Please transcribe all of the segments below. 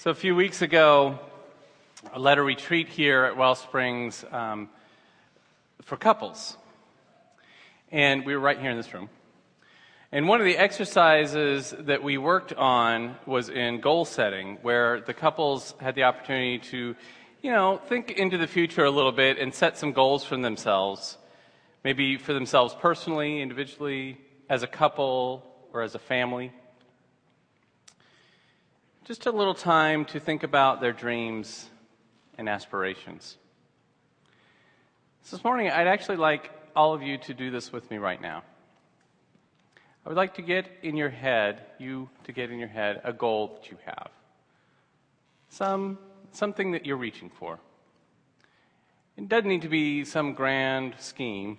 So, a few weeks ago, I led a retreat here at Wellsprings um, for couples. And we were right here in this room. And one of the exercises that we worked on was in goal setting, where the couples had the opportunity to, you know, think into the future a little bit and set some goals for themselves. Maybe for themselves personally, individually, as a couple, or as a family just a little time to think about their dreams and aspirations. So this morning, I'd actually like all of you to do this with me right now. I would like to get in your head, you to get in your head, a goal that you have. Some, something that you're reaching for. It doesn't need to be some grand scheme,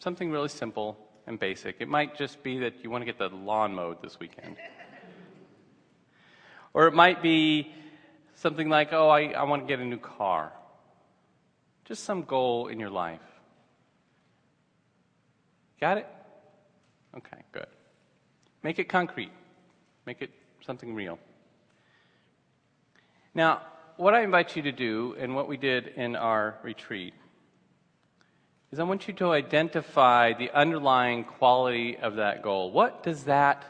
something really simple and basic. It might just be that you want to get the lawn mowed this weekend. Or it might be something like, oh, I, I want to get a new car. Just some goal in your life. Got it? Okay, good. Make it concrete, make it something real. Now, what I invite you to do, and what we did in our retreat, is I want you to identify the underlying quality of that goal. What does that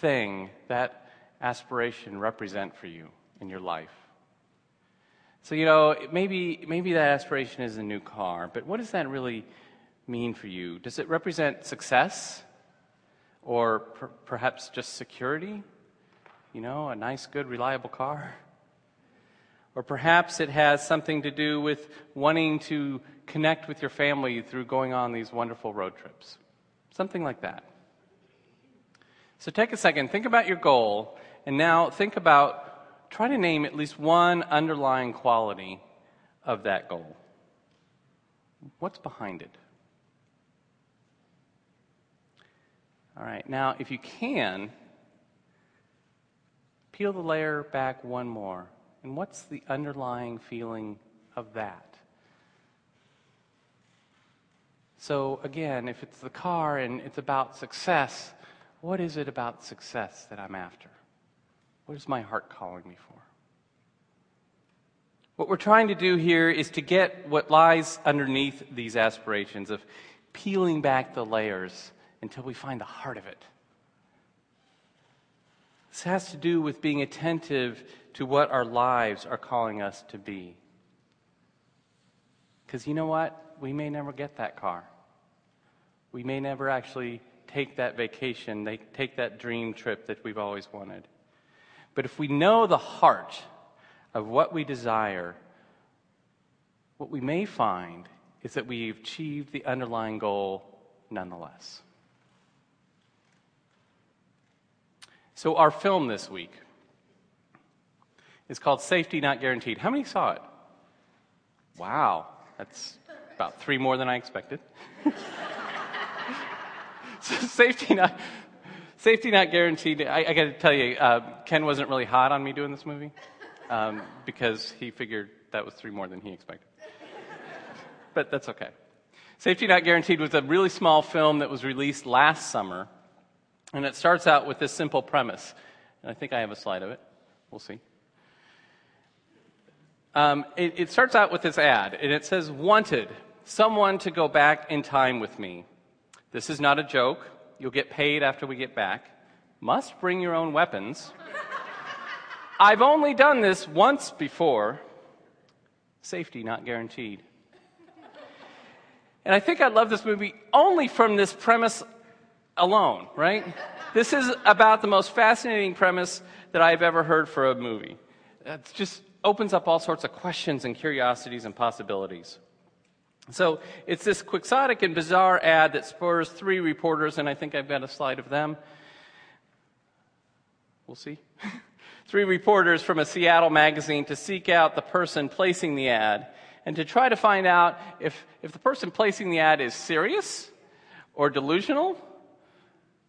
thing, that aspiration represent for you in your life? So, you know, maybe, maybe that aspiration is a new car, but what does that really mean for you? Does it represent success? Or per- perhaps just security? You know, a nice, good, reliable car? Or perhaps it has something to do with wanting to connect with your family through going on these wonderful road trips. Something like that. So take a second, think about your goal, and now think about, try to name at least one underlying quality of that goal. What's behind it? All right, now if you can, peel the layer back one more. And what's the underlying feeling of that? So, again, if it's the car and it's about success, what is it about success that I'm after? What is my heart calling me for? What we're trying to do here is to get what lies underneath these aspirations of peeling back the layers until we find the heart of it. This has to do with being attentive to what our lives are calling us to be. Because you know what? We may never get that car. We may never actually take that vacation, they take that dream trip that we've always wanted. But if we know the heart of what we desire, what we may find is that we've achieved the underlying goal nonetheless. So, our film this week is called Safety Not Guaranteed. How many saw it? Wow, that's about three more than I expected. Safety Not Safety not guaranteed. I, I got to tell you, uh, Ken wasn't really hot on me doing this movie um, because he figured that was three more than he expected. but that's okay. Safety Not Guaranteed was a really small film that was released last summer, and it starts out with this simple premise. And I think I have a slide of it. We'll see. Um, it, it starts out with this ad, and it says, Wanted, someone to go back in time with me. This is not a joke. You'll get paid after we get back. Must bring your own weapons. I've only done this once before. Safety not guaranteed. And I think I love this movie only from this premise alone, right? This is about the most fascinating premise that I've ever heard for a movie. It just opens up all sorts of questions and curiosities and possibilities. So it's this quixotic and bizarre ad that spurs three reporters, and I think I've got a slide of them. We'll see. three reporters from a Seattle magazine to seek out the person placing the ad and to try to find out if, if the person placing the ad is serious or delusional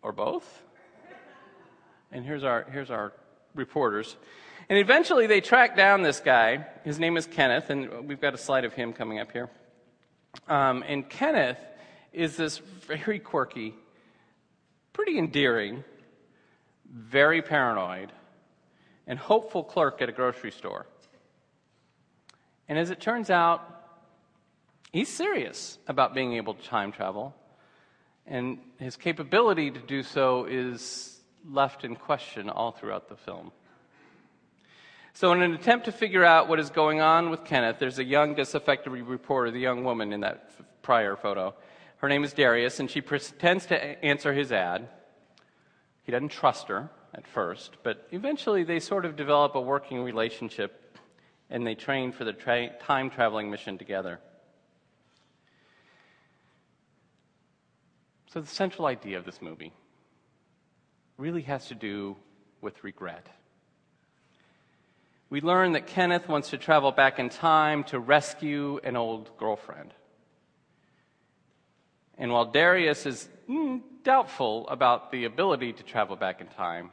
or both. And here's our, here's our reporters. And eventually they track down this guy. His name is Kenneth, and we've got a slide of him coming up here. Um, and Kenneth is this very quirky, pretty endearing, very paranoid, and hopeful clerk at a grocery store. And as it turns out, he's serious about being able to time travel, and his capability to do so is left in question all throughout the film. So, in an attempt to figure out what is going on with Kenneth, there's a young disaffected reporter, the young woman in that prior photo. Her name is Darius, and she pretends to answer his ad. He doesn't trust her at first, but eventually they sort of develop a working relationship and they train for the tra- time traveling mission together. So, the central idea of this movie really has to do with regret. We learn that Kenneth wants to travel back in time to rescue an old girlfriend. And while Darius is mm, doubtful about the ability to travel back in time,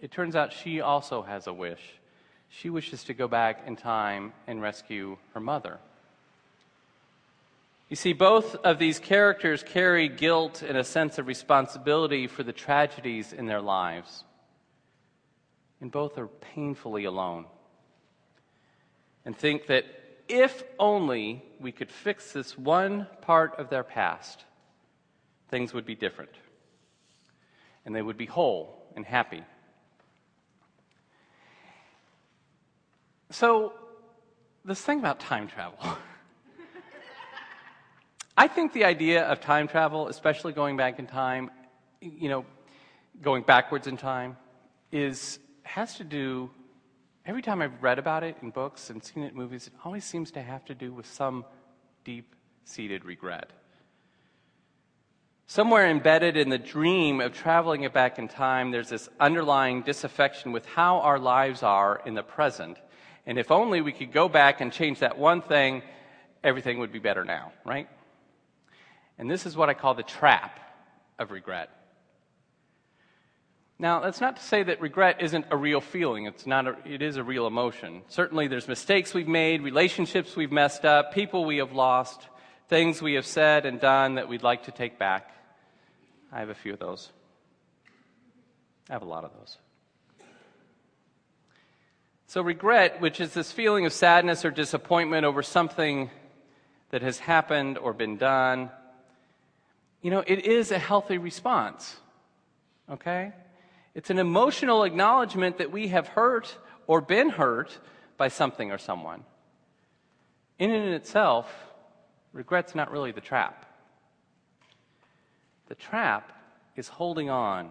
it turns out she also has a wish. She wishes to go back in time and rescue her mother. You see, both of these characters carry guilt and a sense of responsibility for the tragedies in their lives. And both are painfully alone. And think that if only we could fix this one part of their past, things would be different. And they would be whole and happy. So, this thing about time travel. I think the idea of time travel, especially going back in time, you know, going backwards in time, is has to do. Every time I've read about it in books and seen it in movies, it always seems to have to do with some deep-seated regret. Somewhere embedded in the dream of traveling it back in time, there's this underlying disaffection with how our lives are in the present. And if only we could go back and change that one thing, everything would be better now, right? And this is what I call the trap of regret. Now, that's not to say that regret isn't a real feeling. It's not a, it is a real emotion. Certainly, there's mistakes we've made, relationships we've messed up, people we have lost, things we have said and done that we'd like to take back. I have a few of those. I have a lot of those. So, regret, which is this feeling of sadness or disappointment over something that has happened or been done, you know, it is a healthy response. Okay? It's an emotional acknowledgement that we have hurt or been hurt by something or someone. In and itself, regret's not really the trap. The trap is holding on,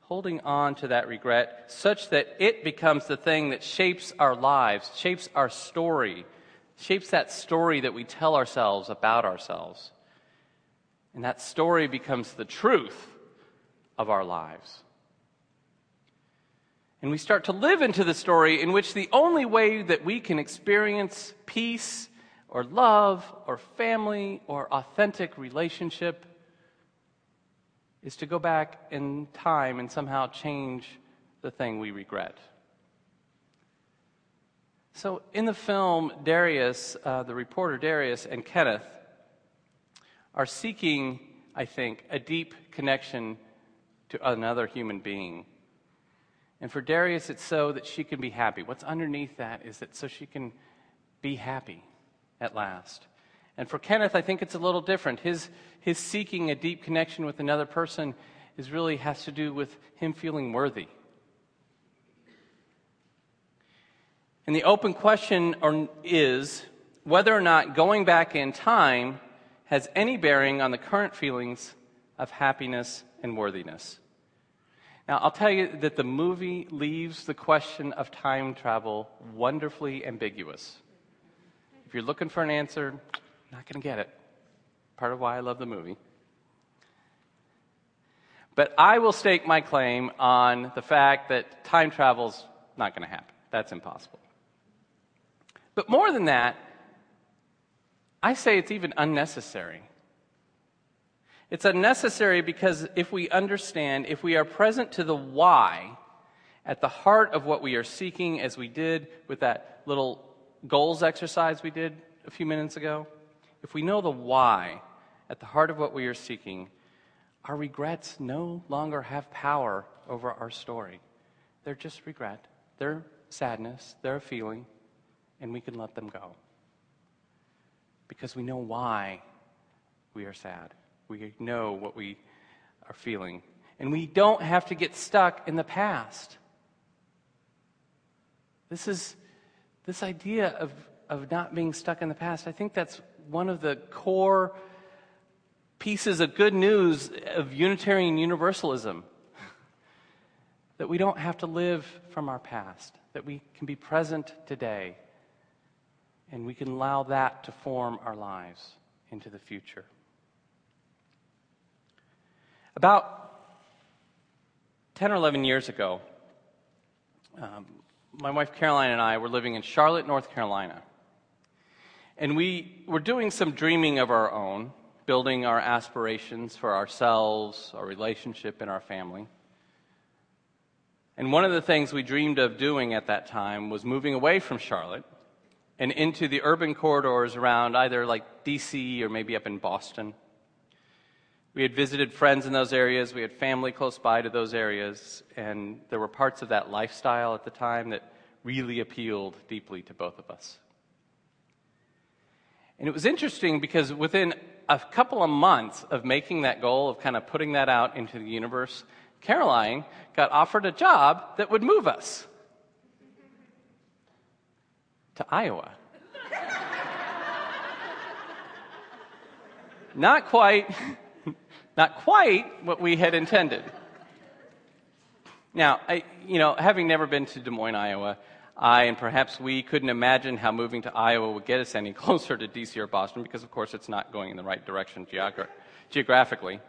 holding on to that regret such that it becomes the thing that shapes our lives, shapes our story, shapes that story that we tell ourselves about ourselves. And that story becomes the truth of our lives. And we start to live into the story in which the only way that we can experience peace or love or family or authentic relationship is to go back in time and somehow change the thing we regret. So, in the film, Darius, uh, the reporter Darius, and Kenneth are seeking, I think, a deep connection to another human being. And for Darius, it's so that she can be happy. What's underneath that is that so she can be happy at last. And for Kenneth, I think it's a little different. His, his seeking a deep connection with another person is really has to do with him feeling worthy. And the open question is whether or not going back in time has any bearing on the current feelings of happiness and worthiness. Now, I'll tell you that the movie leaves the question of time travel wonderfully ambiguous. If you're looking for an answer, not going to get it. Part of why I love the movie. But I will stake my claim on the fact that time travel's not going to happen. That's impossible. But more than that, I say it's even unnecessary. It's unnecessary because if we understand, if we are present to the why at the heart of what we are seeking, as we did with that little goals exercise we did a few minutes ago, if we know the why at the heart of what we are seeking, our regrets no longer have power over our story. They're just regret. They're sadness, they're a feeling, and we can let them go. Because we know why we are sad. We know what we are feeling. And we don't have to get stuck in the past. This is this idea of, of not being stuck in the past. I think that's one of the core pieces of good news of Unitarian Universalism. that we don't have to live from our past, that we can be present today, and we can allow that to form our lives into the future. About 10 or 11 years ago, um, my wife Caroline and I were living in Charlotte, North Carolina. And we were doing some dreaming of our own, building our aspirations for ourselves, our relationship, and our family. And one of the things we dreamed of doing at that time was moving away from Charlotte and into the urban corridors around either like DC or maybe up in Boston. We had visited friends in those areas, we had family close by to those areas, and there were parts of that lifestyle at the time that really appealed deeply to both of us. And it was interesting because within a couple of months of making that goal, of kind of putting that out into the universe, Caroline got offered a job that would move us to Iowa. Not quite not quite what we had intended. Now, I, you know, having never been to Des Moines, Iowa, I and perhaps we couldn't imagine how moving to Iowa would get us any closer to DC or Boston because, of course, it's not going in the right direction geogra- geographically.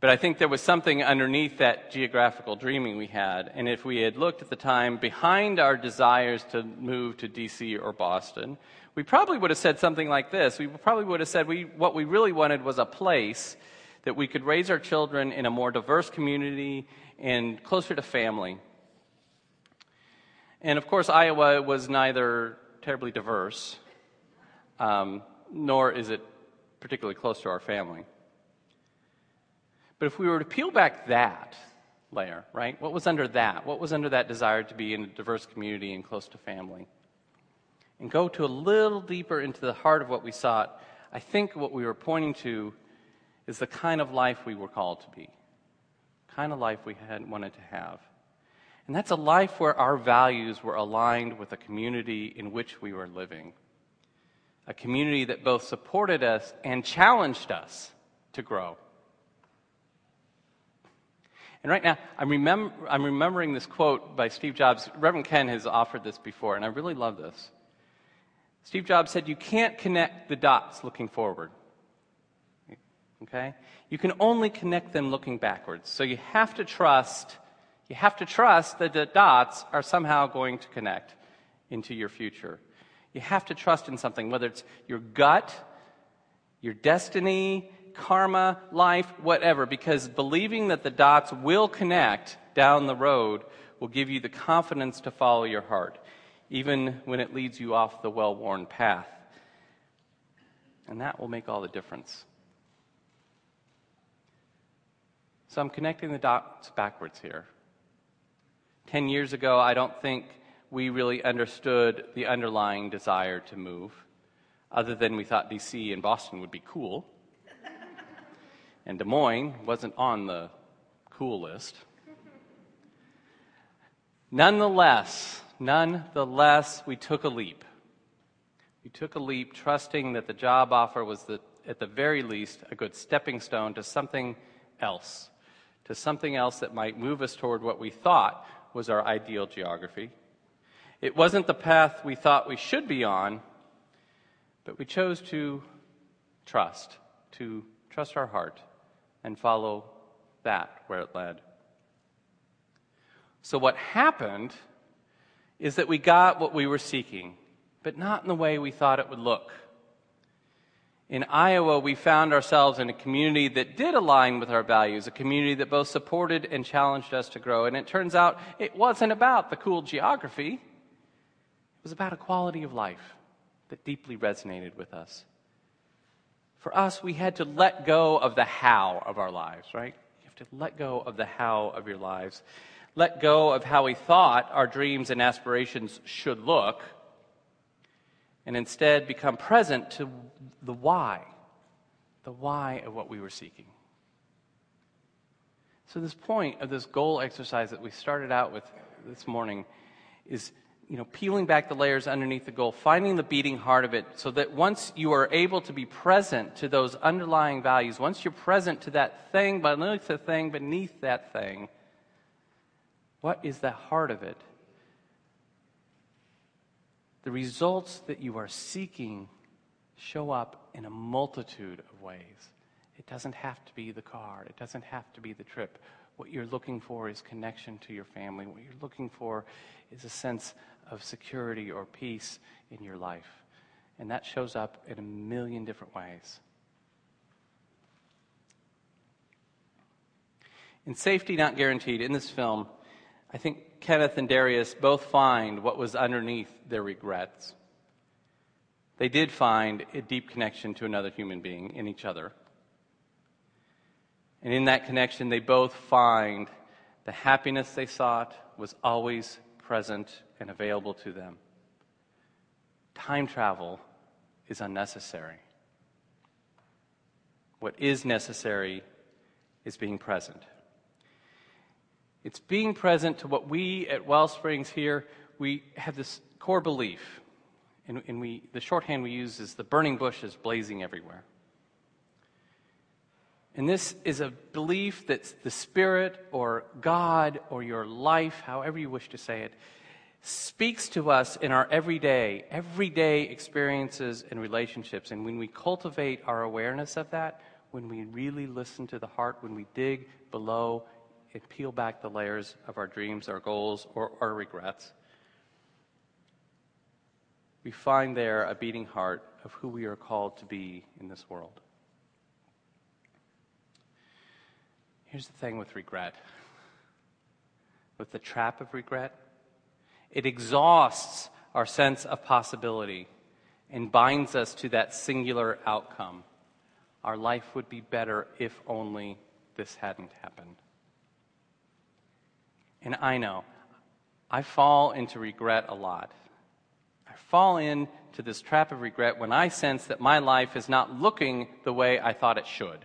But I think there was something underneath that geographical dreaming we had. And if we had looked at the time behind our desires to move to DC or Boston, we probably would have said something like this. We probably would have said we, what we really wanted was a place that we could raise our children in a more diverse community and closer to family. And of course, Iowa was neither terribly diverse, um, nor is it particularly close to our family. But if we were to peel back that layer, right? What was under that? What was under that desire to be in a diverse community and close to family? And go to a little deeper into the heart of what we sought, I think what we were pointing to is the kind of life we were called to be, kind of life we had wanted to have. And that's a life where our values were aligned with the community in which we were living. A community that both supported us and challenged us to grow. And right now, I'm, I'm remembering this quote by Steve Jobs. Reverend Ken has offered this before, and I really love this. Steve Jobs said, You can't connect the dots looking forward. Okay? You can only connect them looking backwards. So you have to trust, you have to trust that the dots are somehow going to connect into your future. You have to trust in something, whether it's your gut, your destiny, karma, life, whatever, because believing that the dots will connect down the road will give you the confidence to follow your heart, even when it leads you off the well worn path. And that will make all the difference. So I'm connecting the dots backwards here. Ten years ago, I don't think we really understood the underlying desire to move, other than we thought DC and Boston would be cool. and Des Moines wasn't on the cool list. Nonetheless, nonetheless, we took a leap. We took a leap trusting that the job offer was, the, at the very least, a good stepping stone to something else to something else that might move us toward what we thought was our ideal geography. It wasn't the path we thought we should be on, but we chose to trust, to trust our heart and follow that where it led. So, what happened is that we got what we were seeking, but not in the way we thought it would look. In Iowa, we found ourselves in a community that did align with our values, a community that both supported and challenged us to grow. And it turns out it wasn't about the cool geography, it was about a quality of life that deeply resonated with us. For us, we had to let go of the how of our lives, right? You have to let go of the how of your lives. let go of how we thought our dreams and aspirations should look and instead become present to the why, the why of what we were seeking. So, this point of this goal exercise that we started out with this morning is you know, peeling back the layers underneath the goal, finding the beating heart of it, so that once you are able to be present to those underlying values, once you're present to that thing beneath the thing beneath that thing, what is the heart of it? The results that you are seeking show up in a multitude of ways. It doesn't have to be the car, it doesn't have to be the trip. What you're looking for is connection to your family. What you're looking for is a sense of security or peace in your life. And that shows up in a million different ways. In Safety Not Guaranteed, in this film, I think Kenneth and Darius both find what was underneath their regrets. They did find a deep connection to another human being in each other. And in that connection, they both find the happiness they sought was always present and available to them. Time travel is unnecessary. What is necessary is being present. It's being present to what we at Wellsprings here, we have this core belief. And, and we, the shorthand we use is the burning bush is blazing everywhere. And this is a belief that the Spirit or God or your life, however you wish to say it, speaks to us in our everyday, everyday experiences and relationships. And when we cultivate our awareness of that, when we really listen to the heart, when we dig below and peel back the layers of our dreams, our goals, or our regrets, we find there a beating heart of who we are called to be in this world. Here's the thing with regret with the trap of regret, it exhausts our sense of possibility and binds us to that singular outcome. Our life would be better if only this hadn't happened. And I know, I fall into regret a lot. I fall into this trap of regret when I sense that my life is not looking the way I thought it should.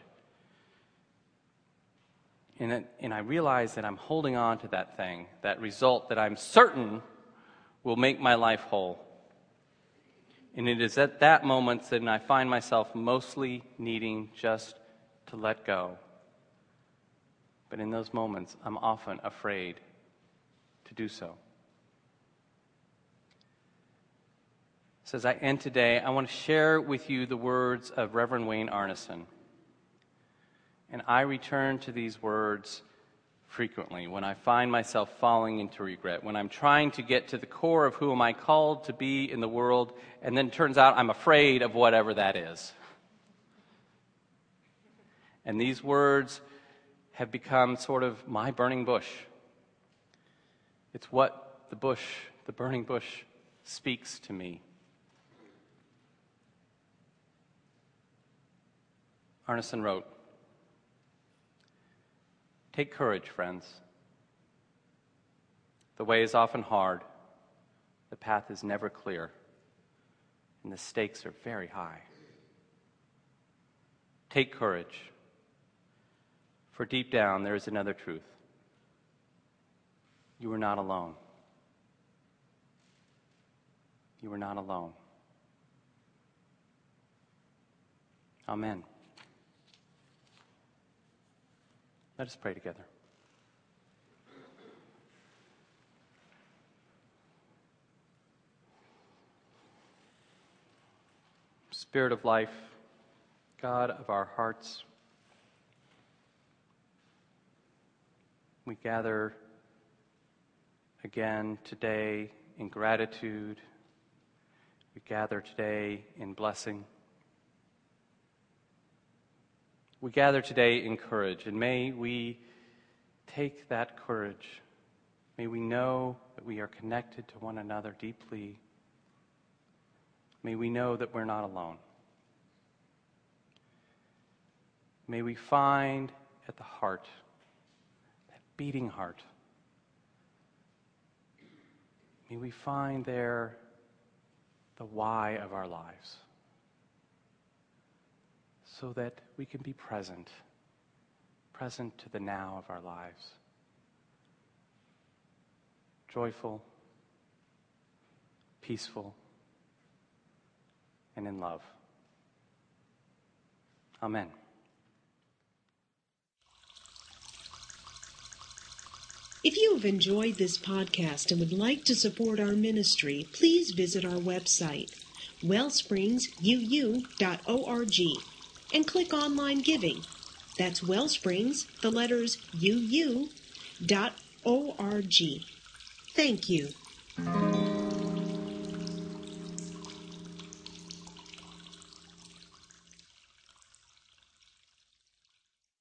And, it, and I realize that I'm holding on to that thing, that result that I'm certain will make my life whole. And it is at that moment that I find myself mostly needing just to let go. But in those moments, I'm often afraid to do so. So, as I end today, I want to share with you the words of Reverend Wayne Arnason. And I return to these words frequently when I find myself falling into regret, when I'm trying to get to the core of who am I called to be in the world, and then turns out I'm afraid of whatever that is. And these words have become sort of my burning bush. It's what the bush, the burning bush, speaks to me. Arnason wrote, Take courage, friends. The way is often hard, the path is never clear, and the stakes are very high. Take courage, for deep down there is another truth. You are not alone. You are not alone. Amen. Let us pray together. Spirit of life, God of our hearts, we gather again today in gratitude. We gather today in blessing. We gather today in courage, and may we take that courage. May we know that we are connected to one another deeply. May we know that we're not alone. May we find at the heart, that beating heart, May we find there the why of our lives so that we can be present, present to the now of our lives. Joyful, peaceful, and in love. Amen. If you have enjoyed this podcast and would like to support our ministry, please visit our website, wellspringsuu.org, and click Online Giving. That's Wellsprings, the letters uu.org. Thank you.